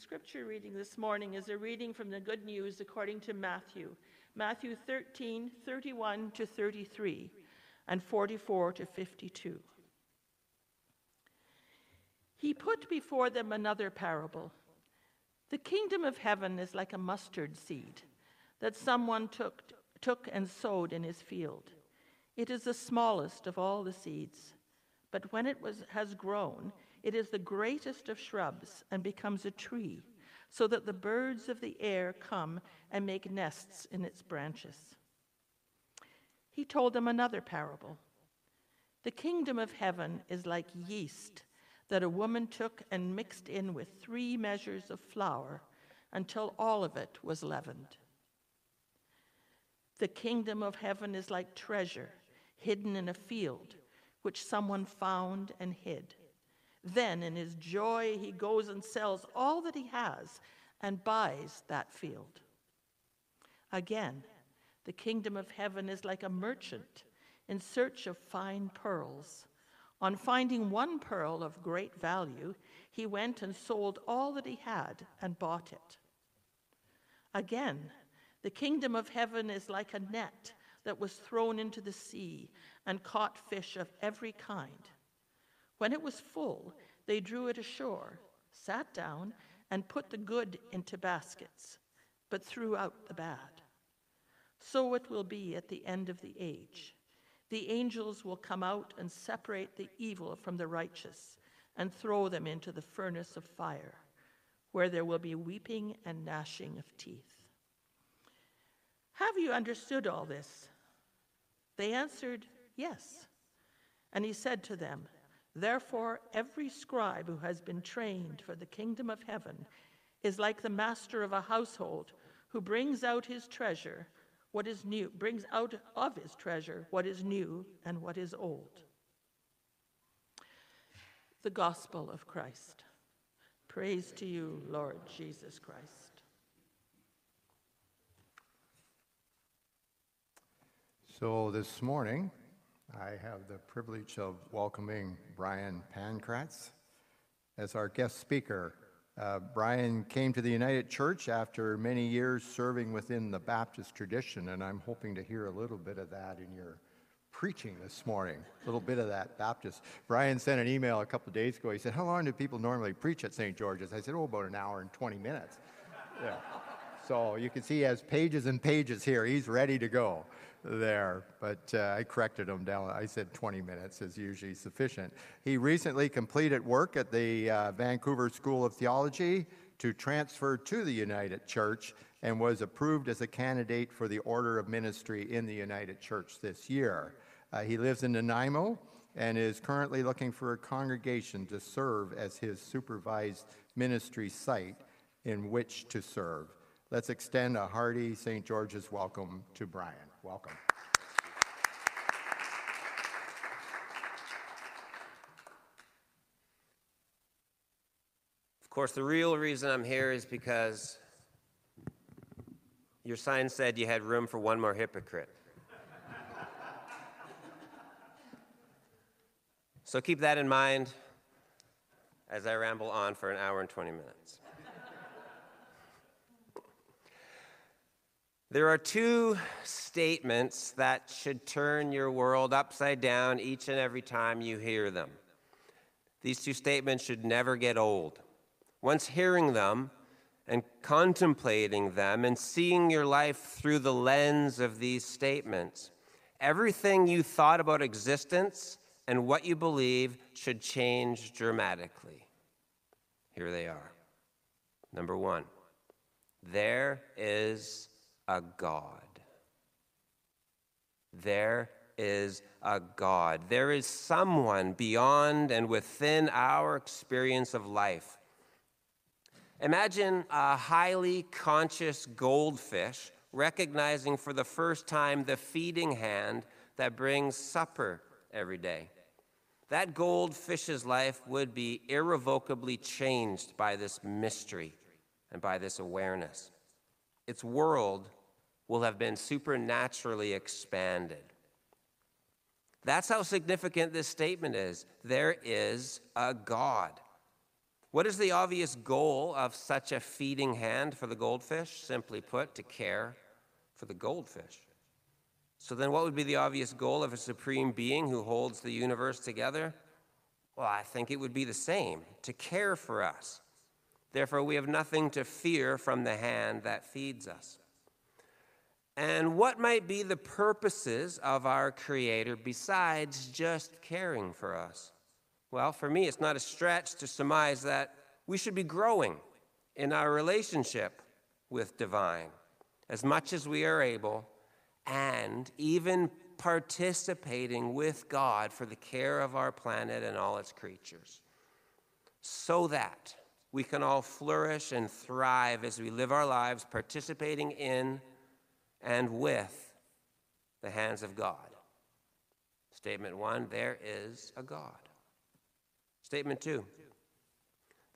scripture reading this morning is a reading from the Good News according to Matthew, Matthew 13, 31 to 33, and 44 to 52. He put before them another parable. The kingdom of heaven is like a mustard seed that someone took, took and sowed in his field. It is the smallest of all the seeds, but when it was, has grown, it is the greatest of shrubs and becomes a tree, so that the birds of the air come and make nests in its branches. He told them another parable. The kingdom of heaven is like yeast that a woman took and mixed in with three measures of flour until all of it was leavened. The kingdom of heaven is like treasure hidden in a field, which someone found and hid. Then, in his joy, he goes and sells all that he has and buys that field. Again, the kingdom of heaven is like a merchant in search of fine pearls. On finding one pearl of great value, he went and sold all that he had and bought it. Again, the kingdom of heaven is like a net that was thrown into the sea and caught fish of every kind. When it was full, they drew it ashore, sat down, and put the good into baskets, but threw out the bad. So it will be at the end of the age. The angels will come out and separate the evil from the righteous and throw them into the furnace of fire, where there will be weeping and gnashing of teeth. Have you understood all this? They answered, Yes. And he said to them, Therefore, every scribe who has been trained for the kingdom of heaven is like the master of a household who brings out his treasure what is new, brings out of his treasure what is new and what is old. The gospel of Christ. Praise to you, Lord Jesus Christ. So this morning, I have the privilege of welcoming Brian Pankratz as our guest speaker. Uh, Brian came to the United Church after many years serving within the Baptist tradition, and I'm hoping to hear a little bit of that in your preaching this morning, a little bit of that Baptist. Brian sent an email a couple days ago. He said, How long do people normally preach at St. George's? I said, Oh, about an hour and 20 minutes. Yeah. So you can see he has pages and pages here. He's ready to go there, but uh, I corrected him down. I said 20 minutes is usually sufficient. He recently completed work at the uh, Vancouver School of Theology to transfer to the United Church and was approved as a candidate for the Order of Ministry in the United Church this year. Uh, he lives in Nanaimo and is currently looking for a congregation to serve as his supervised ministry site in which to serve. Let's extend a hearty St. George's welcome to Brian. Welcome. Of course, the real reason I'm here is because your sign said you had room for one more hypocrite. so keep that in mind as I ramble on for an hour and 20 minutes. There are two statements that should turn your world upside down each and every time you hear them. These two statements should never get old. Once hearing them and contemplating them and seeing your life through the lens of these statements, everything you thought about existence and what you believe should change dramatically. Here they are. Number one, there is a God. There is a God. There is someone beyond and within our experience of life. Imagine a highly conscious goldfish recognizing for the first time the feeding hand that brings supper every day. That goldfish's life would be irrevocably changed by this mystery and by this awareness. Its world will have been supernaturally expanded. That's how significant this statement is. There is a God. What is the obvious goal of such a feeding hand for the goldfish? Simply put, to care for the goldfish. So then, what would be the obvious goal of a supreme being who holds the universe together? Well, I think it would be the same to care for us. Therefore, we have nothing to fear from the hand that feeds us. And what might be the purposes of our Creator besides just caring for us? Well, for me, it's not a stretch to surmise that we should be growing in our relationship with divine as much as we are able, and even participating with God for the care of our planet and all its creatures, so that we can all flourish and thrive as we live our lives participating in and with the hands of God. Statement one there is a God. Statement two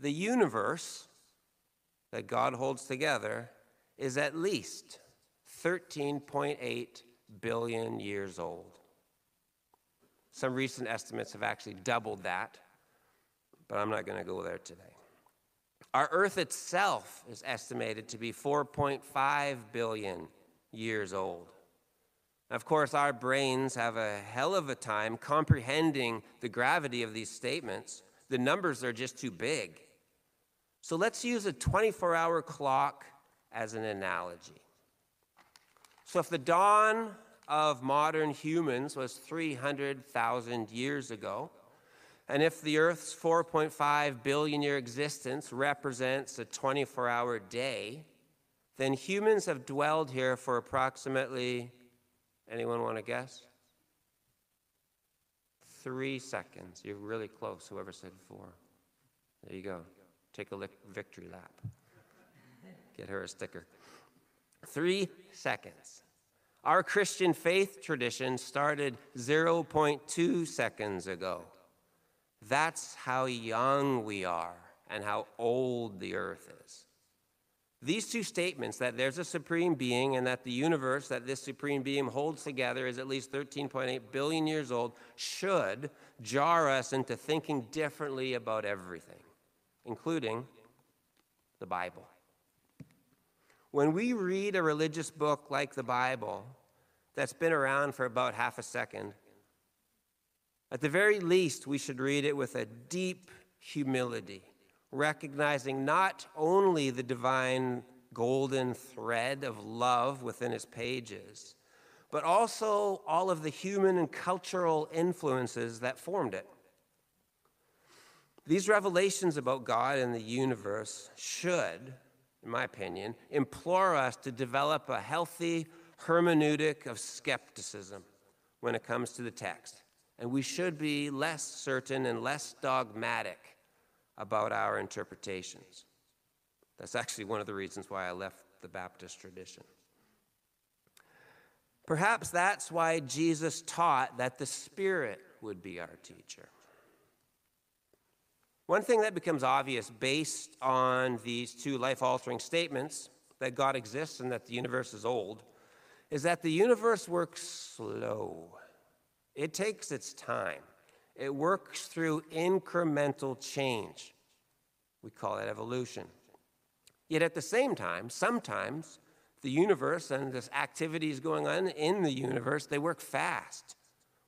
the universe that God holds together is at least 13.8 billion years old. Some recent estimates have actually doubled that, but I'm not going to go there today. Our Earth itself is estimated to be 4.5 billion years old. Of course, our brains have a hell of a time comprehending the gravity of these statements. The numbers are just too big. So let's use a 24 hour clock as an analogy. So, if the dawn of modern humans was 300,000 years ago, and if the Earth's 4.5 billion year existence represents a 24 hour day, then humans have dwelled here for approximately, anyone want to guess? Three seconds. You're really close, whoever said four. There you go. Take a lick, victory lap. Get her a sticker. Three seconds. Our Christian faith tradition started 0.2 seconds ago. That's how young we are and how old the earth is. These two statements, that there's a supreme being and that the universe that this supreme being holds together is at least 13.8 billion years old, should jar us into thinking differently about everything, including the Bible. When we read a religious book like the Bible that's been around for about half a second, at the very least, we should read it with a deep humility, recognizing not only the divine golden thread of love within its pages, but also all of the human and cultural influences that formed it. These revelations about God and the universe should in my opinion, implore us to develop a healthy hermeneutic of skepticism when it comes to the text. And we should be less certain and less dogmatic about our interpretations. That's actually one of the reasons why I left the Baptist tradition. Perhaps that's why Jesus taught that the Spirit would be our teacher. One thing that becomes obvious based on these two life altering statements that God exists and that the universe is old is that the universe works slow. It takes its time, it works through incremental change. We call it evolution. Yet at the same time, sometimes the universe and the activities going on in the universe, they work fast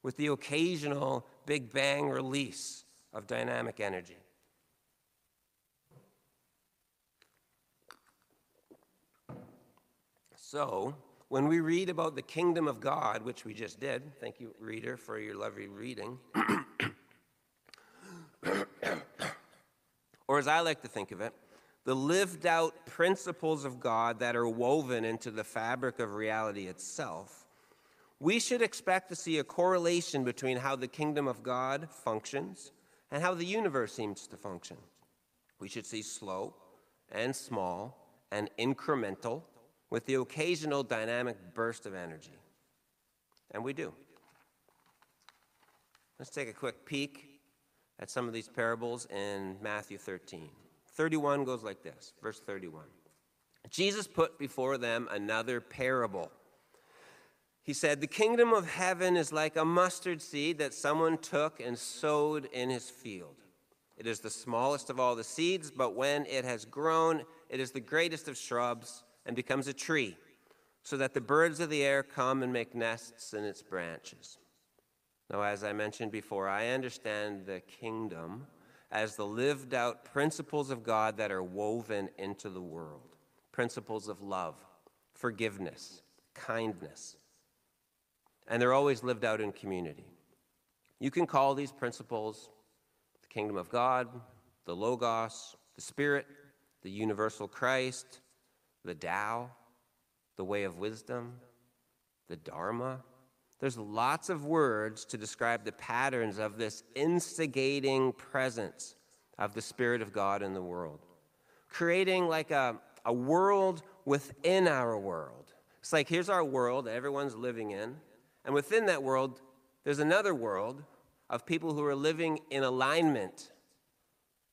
with the occasional big bang release of dynamic energy. So, when we read about the kingdom of God, which we just did, thank you, reader, for your lovely reading, or as I like to think of it, the lived out principles of God that are woven into the fabric of reality itself, we should expect to see a correlation between how the kingdom of God functions and how the universe seems to function. We should see slow and small and incremental with the occasional dynamic burst of energy. And we do. Let's take a quick peek at some of these parables in Matthew 13. 31 goes like this, verse 31. Jesus put before them another parable. He said, The kingdom of heaven is like a mustard seed that someone took and sowed in his field. It is the smallest of all the seeds, but when it has grown, it is the greatest of shrubs and becomes a tree, so that the birds of the air come and make nests in its branches. Now, as I mentioned before, I understand the kingdom as the lived out principles of God that are woven into the world principles of love, forgiveness, kindness. And they're always lived out in community. You can call these principles the kingdom of God, the Logos, the Spirit, the universal Christ, the Tao, the way of wisdom, the Dharma. There's lots of words to describe the patterns of this instigating presence of the Spirit of God in the world, creating like a, a world within our world. It's like here's our world that everyone's living in, and within that world, there's another world of people who are living in alignment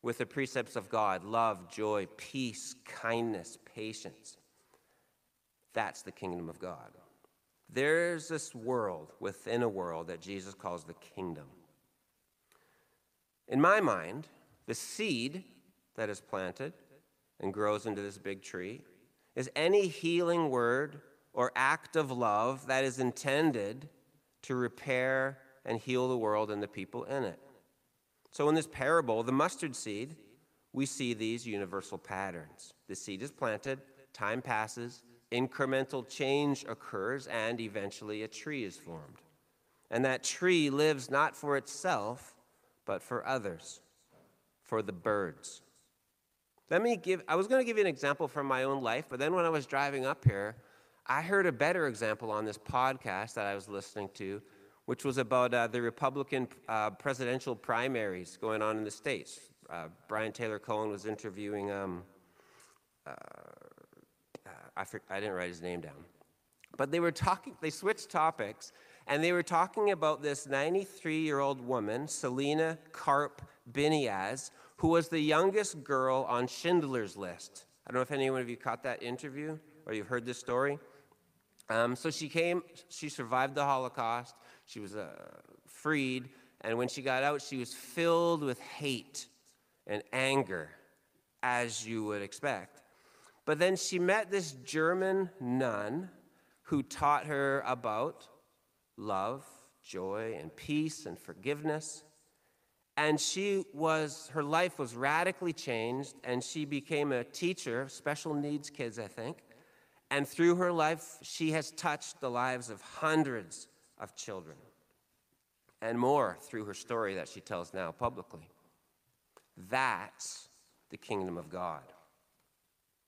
with the precepts of God love, joy, peace, kindness, patience. That's the kingdom of God. There's this world within a world that Jesus calls the kingdom. In my mind, the seed that is planted and grows into this big tree is any healing word or act of love that is intended to repair and heal the world and the people in it. So, in this parable, the mustard seed, we see these universal patterns. The seed is planted, time passes, incremental change occurs, and eventually a tree is formed. And that tree lives not for itself, but for others, for the birds. Let me give, I was going to give you an example from my own life, but then when I was driving up here, I heard a better example on this podcast that I was listening to which was about uh, the Republican uh, presidential primaries going on in the states. Uh, Brian Tyler Cohen was interviewing, um, uh, I, I didn't write his name down, but they were talking, they switched topics, and they were talking about this 93 year old woman, Celina Karp Biniaz, who was the youngest girl on Schindler's List. I don't know if anyone of you caught that interview or you've heard this story. Um, so she came, she survived the Holocaust. She was uh, freed, and when she got out, she was filled with hate and anger, as you would expect. But then she met this German nun who taught her about love, joy, and peace and forgiveness. And she was, her life was radically changed, and she became a teacher, special needs kids, I think. And through her life, she has touched the lives of hundreds of children, and more through her story that she tells now publicly. That's the kingdom of God.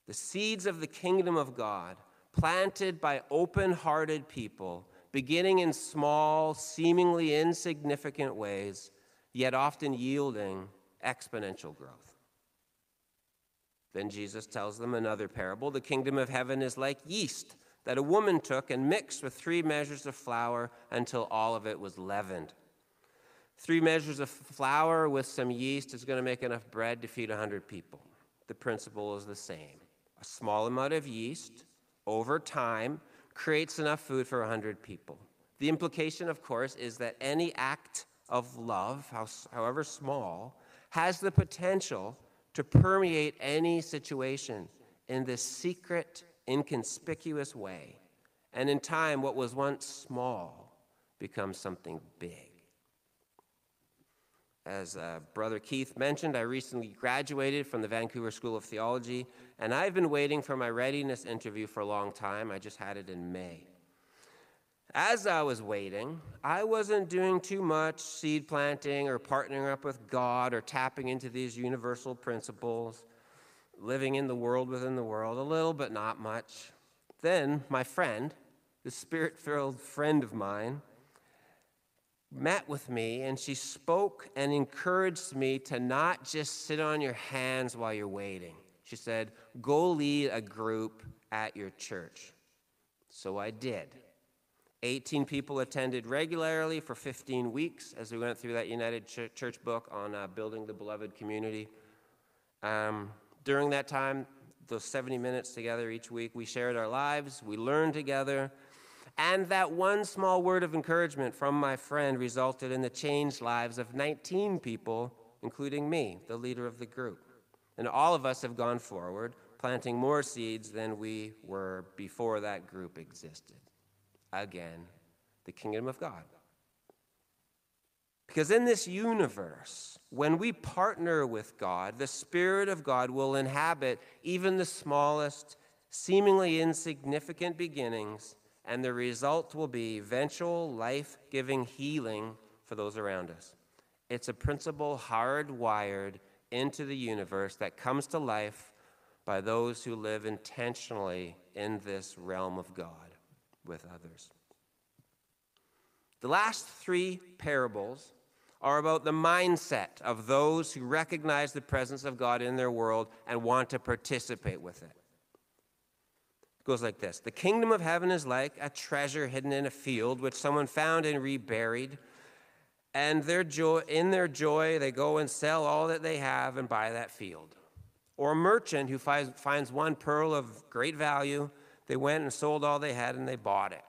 The seeds of the kingdom of God, planted by open hearted people, beginning in small, seemingly insignificant ways, yet often yielding exponential growth. Then Jesus tells them another parable. The kingdom of heaven is like yeast that a woman took and mixed with three measures of flour until all of it was leavened. Three measures of flour with some yeast is going to make enough bread to feed 100 people. The principle is the same. A small amount of yeast over time creates enough food for 100 people. The implication, of course, is that any act of love, however small, has the potential to permeate any situation in this secret inconspicuous way. And in time, what was once small becomes something big. As uh, Brother Keith mentioned, I recently graduated from the Vancouver School of Theology, and I've been waiting for my readiness interview for a long time. I just had it in May. As I was waiting, I wasn't doing too much seed planting or partnering up with God or tapping into these universal principles living in the world within the world, a little but not much. Then my friend, the spirit filled friend of mine, met with me and she spoke and encouraged me to not just sit on your hands while you're waiting. She said, Go lead a group at your church. So I did. 18 people attended regularly for 15 weeks as we went through that United Church book on uh, building the beloved community. Um, during that time, those 70 minutes together each week, we shared our lives, we learned together, and that one small word of encouragement from my friend resulted in the changed lives of 19 people including me, the leader of the group. And all of us have gone forward, planting more seeds than we were before that group existed. Again, the kingdom of God. Because in this universe, when we partner with God, the Spirit of God will inhabit even the smallest, seemingly insignificant beginnings, and the result will be eventual life giving healing for those around us. It's a principle hardwired into the universe that comes to life by those who live intentionally in this realm of God with others. The last three parables are about the mindset of those who recognize the presence of God in their world and want to participate with it. It goes like this The kingdom of heaven is like a treasure hidden in a field, which someone found and reburied. And their joy, in their joy, they go and sell all that they have and buy that field. Or a merchant who finds, finds one pearl of great value, they went and sold all they had and they bought it.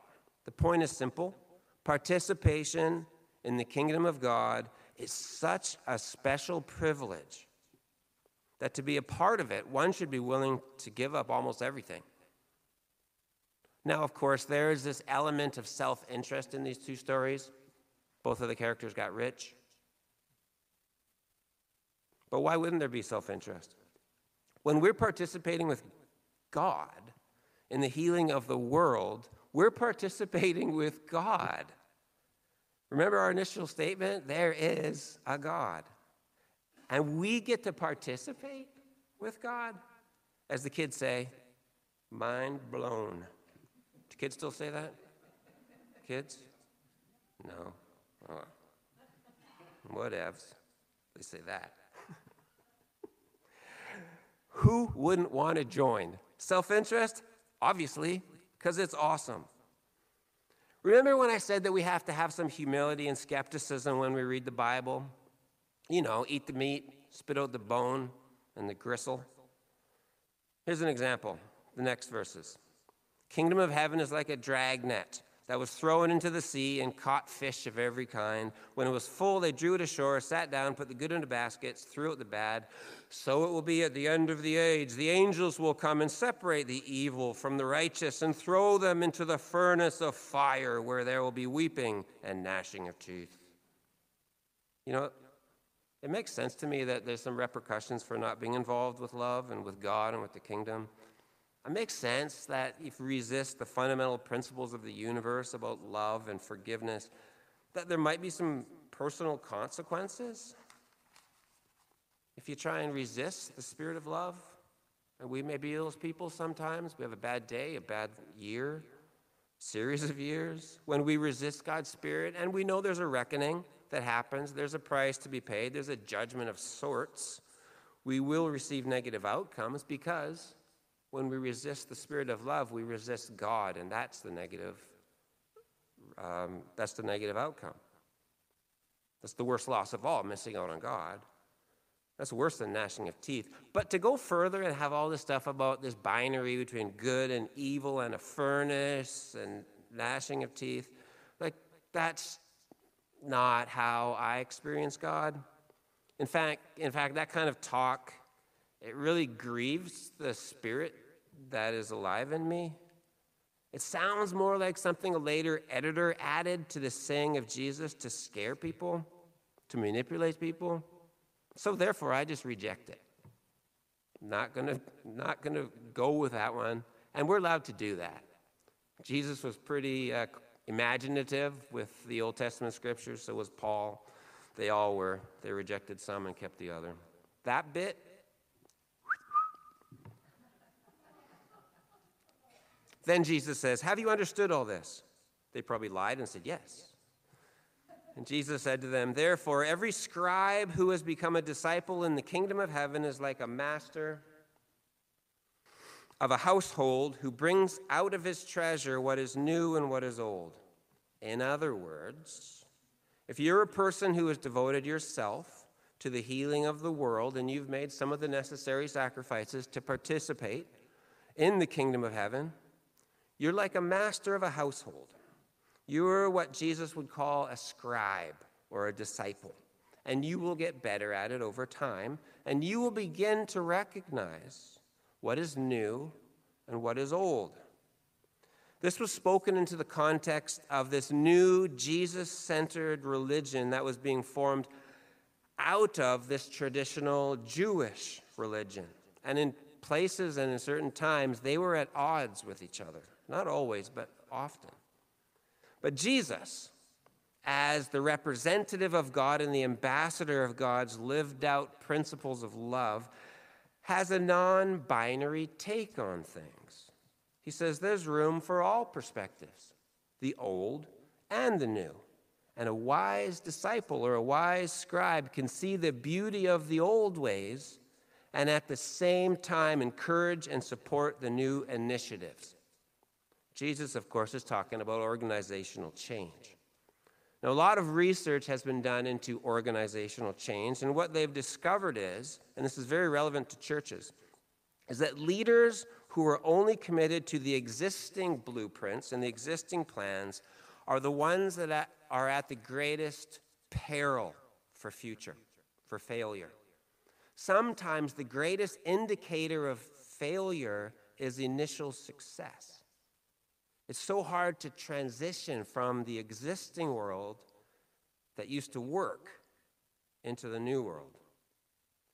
The point is simple participation in the kingdom of God is such a special privilege that to be a part of it, one should be willing to give up almost everything. Now, of course, there is this element of self interest in these two stories. Both of the characters got rich. But why wouldn't there be self interest? When we're participating with God in the healing of the world, we're participating with God. Remember our initial statement? There is a God. And we get to participate with God. As the kids say, mind blown. Kids still say that? Kids? No. Oh. Whatevs. They say that. Who wouldn't want to join? Self interest? Obviously, because it's awesome. Remember when I said that we have to have some humility and skepticism when we read the Bible? You know, eat the meat, spit out the bone and the gristle. Here's an example the next verses. Kingdom of heaven is like a dragnet that was thrown into the sea and caught fish of every kind. When it was full, they drew it ashore, sat down, put the good into baskets, threw out the bad. So it will be at the end of the age. The angels will come and separate the evil from the righteous and throw them into the furnace of fire, where there will be weeping and gnashing of teeth. You know, it makes sense to me that there's some repercussions for not being involved with love and with God and with the kingdom. It makes sense that if you resist the fundamental principles of the universe about love and forgiveness, that there might be some personal consequences. If you try and resist the spirit of love, and we may be those people sometimes, we have a bad day, a bad year, series of years, when we resist God's spirit, and we know there's a reckoning that happens, there's a price to be paid, there's a judgment of sorts, we will receive negative outcomes because when we resist the spirit of love, we resist God, and that's the negative. Um, that's the negative outcome. That's the worst loss of all, missing out on God. That's worse than gnashing of teeth. But to go further and have all this stuff about this binary between good and evil and a furnace and gnashing of teeth, like that's not how I experience God. In fact, in fact, that kind of talk, it really grieves the spirit that is alive in me. It sounds more like something a later editor added to the saying of Jesus to scare people, to manipulate people. So therefore, I just reject it. Not gonna, not gonna go with that one. And we're allowed to do that. Jesus was pretty uh, imaginative with the Old Testament scriptures, so was Paul. They all were. They rejected some and kept the other. That bit, Then Jesus says, Have you understood all this? They probably lied and said, Yes. And Jesus said to them, Therefore, every scribe who has become a disciple in the kingdom of heaven is like a master of a household who brings out of his treasure what is new and what is old. In other words, if you're a person who has devoted yourself to the healing of the world and you've made some of the necessary sacrifices to participate in the kingdom of heaven, you're like a master of a household. You're what Jesus would call a scribe or a disciple. and you will get better at it over time, and you will begin to recognize what is new and what is old. This was spoken into the context of this new Jesus centered religion that was being formed out of this traditional Jewish religion. And in places and in certain times, they were at odds with each other. Not always, but often. But Jesus, as the representative of God and the ambassador of God's lived out principles of love, has a non binary take on things. He says there's room for all perspectives, the old and the new. And a wise disciple or a wise scribe can see the beauty of the old ways and at the same time encourage and support the new initiatives. Jesus, of course, is talking about organizational change. Now, a lot of research has been done into organizational change, and what they've discovered is, and this is very relevant to churches, is that leaders who are only committed to the existing blueprints and the existing plans are the ones that are at the greatest peril for future, for failure. Sometimes the greatest indicator of failure is initial success. It's so hard to transition from the existing world that used to work into the new world.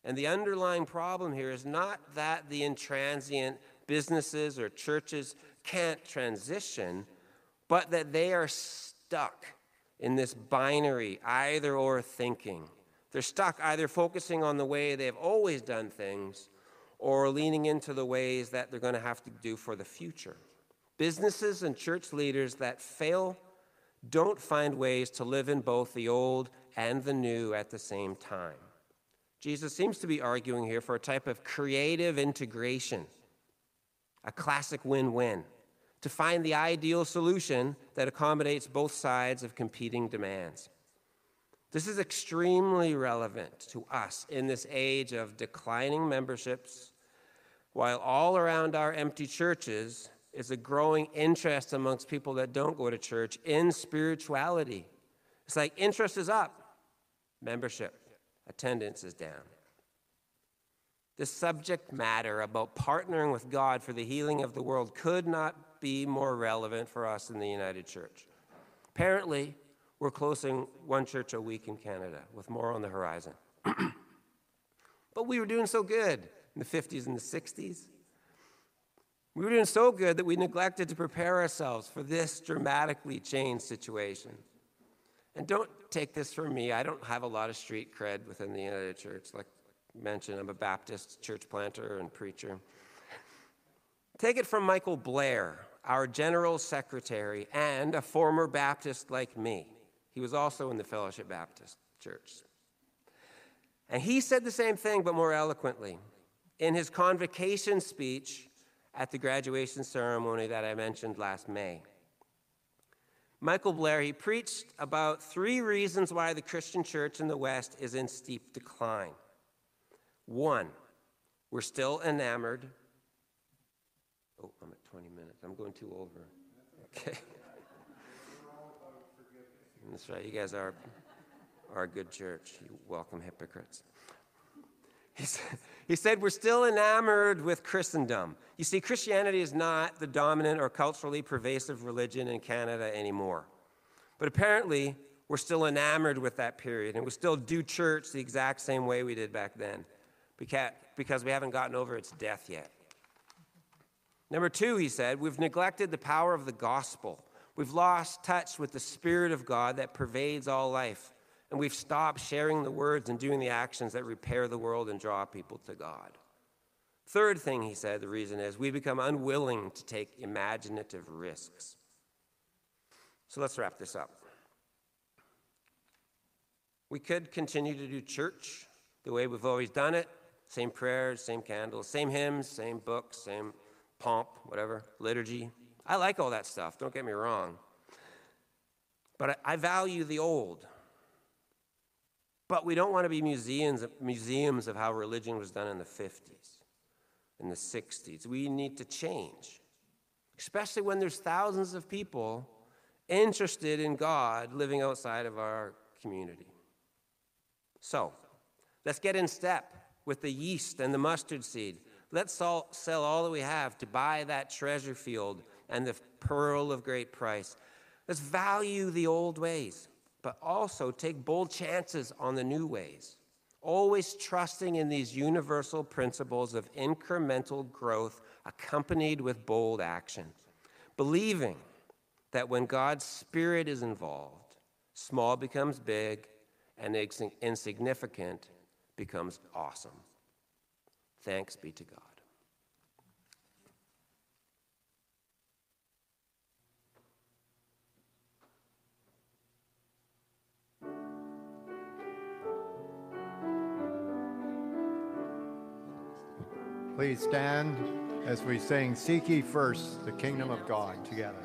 And the underlying problem here is not that the intransient businesses or churches can't transition, but that they are stuck in this binary either or thinking. They're stuck either focusing on the way they've always done things or leaning into the ways that they're going to have to do for the future. Businesses and church leaders that fail don't find ways to live in both the old and the new at the same time. Jesus seems to be arguing here for a type of creative integration, a classic win win, to find the ideal solution that accommodates both sides of competing demands. This is extremely relevant to us in this age of declining memberships, while all around our empty churches, is a growing interest amongst people that don't go to church in spirituality. It's like interest is up, membership, attendance is down. The subject matter about partnering with God for the healing of the world could not be more relevant for us in the United Church. Apparently, we're closing one church a week in Canada, with more on the horizon. but we were doing so good in the 50s and the 60s. We were doing so good that we neglected to prepare ourselves for this dramatically changed situation. And don't take this from me. I don't have a lot of street cred within the United Church. Like mentioned, I'm a Baptist church planter and preacher. Take it from Michael Blair, our general secretary and a former Baptist like me. He was also in the Fellowship Baptist Church. And he said the same thing, but more eloquently. In his convocation speech, at the graduation ceremony that I mentioned last May. Michael Blair, he preached about three reasons why the Christian church in the West is in steep decline. One, we're still enamored. Oh, I'm at 20 minutes. I'm going too over. Okay. That's right. You guys are, are a good church. You welcome hypocrites. He said, he said, We're still enamored with Christendom. You see, Christianity is not the dominant or culturally pervasive religion in Canada anymore. But apparently, we're still enamored with that period, and we still do church the exact same way we did back then because we haven't gotten over its death yet. Number two, he said, we've neglected the power of the gospel. We've lost touch with the Spirit of God that pervades all life and we've stopped sharing the words and doing the actions that repair the world and draw people to God. Third thing he said, the reason is we become unwilling to take imaginative risks. So let's wrap this up. We could continue to do church the way we've always done it same prayers, same candles, same hymns, same books, same pomp, whatever, liturgy. I like all that stuff, don't get me wrong. But I value the old. But we don't want to be museums, museums of how religion was done in the 50s, in the 60s. We need to change, especially when there's thousands of people interested in God living outside of our community. So, let's get in step with the yeast and the mustard seed. Let's sell, sell all that we have to buy that treasure field and the pearl of great price. Let's value the old ways, but also take bold chances on the new ways, always trusting in these universal principles of incremental growth accompanied with bold action, believing that when God's Spirit is involved, small becomes big and insignificant becomes awesome. Thanks be to God. Please stand as we sing Seek Ye First the Kingdom of God together.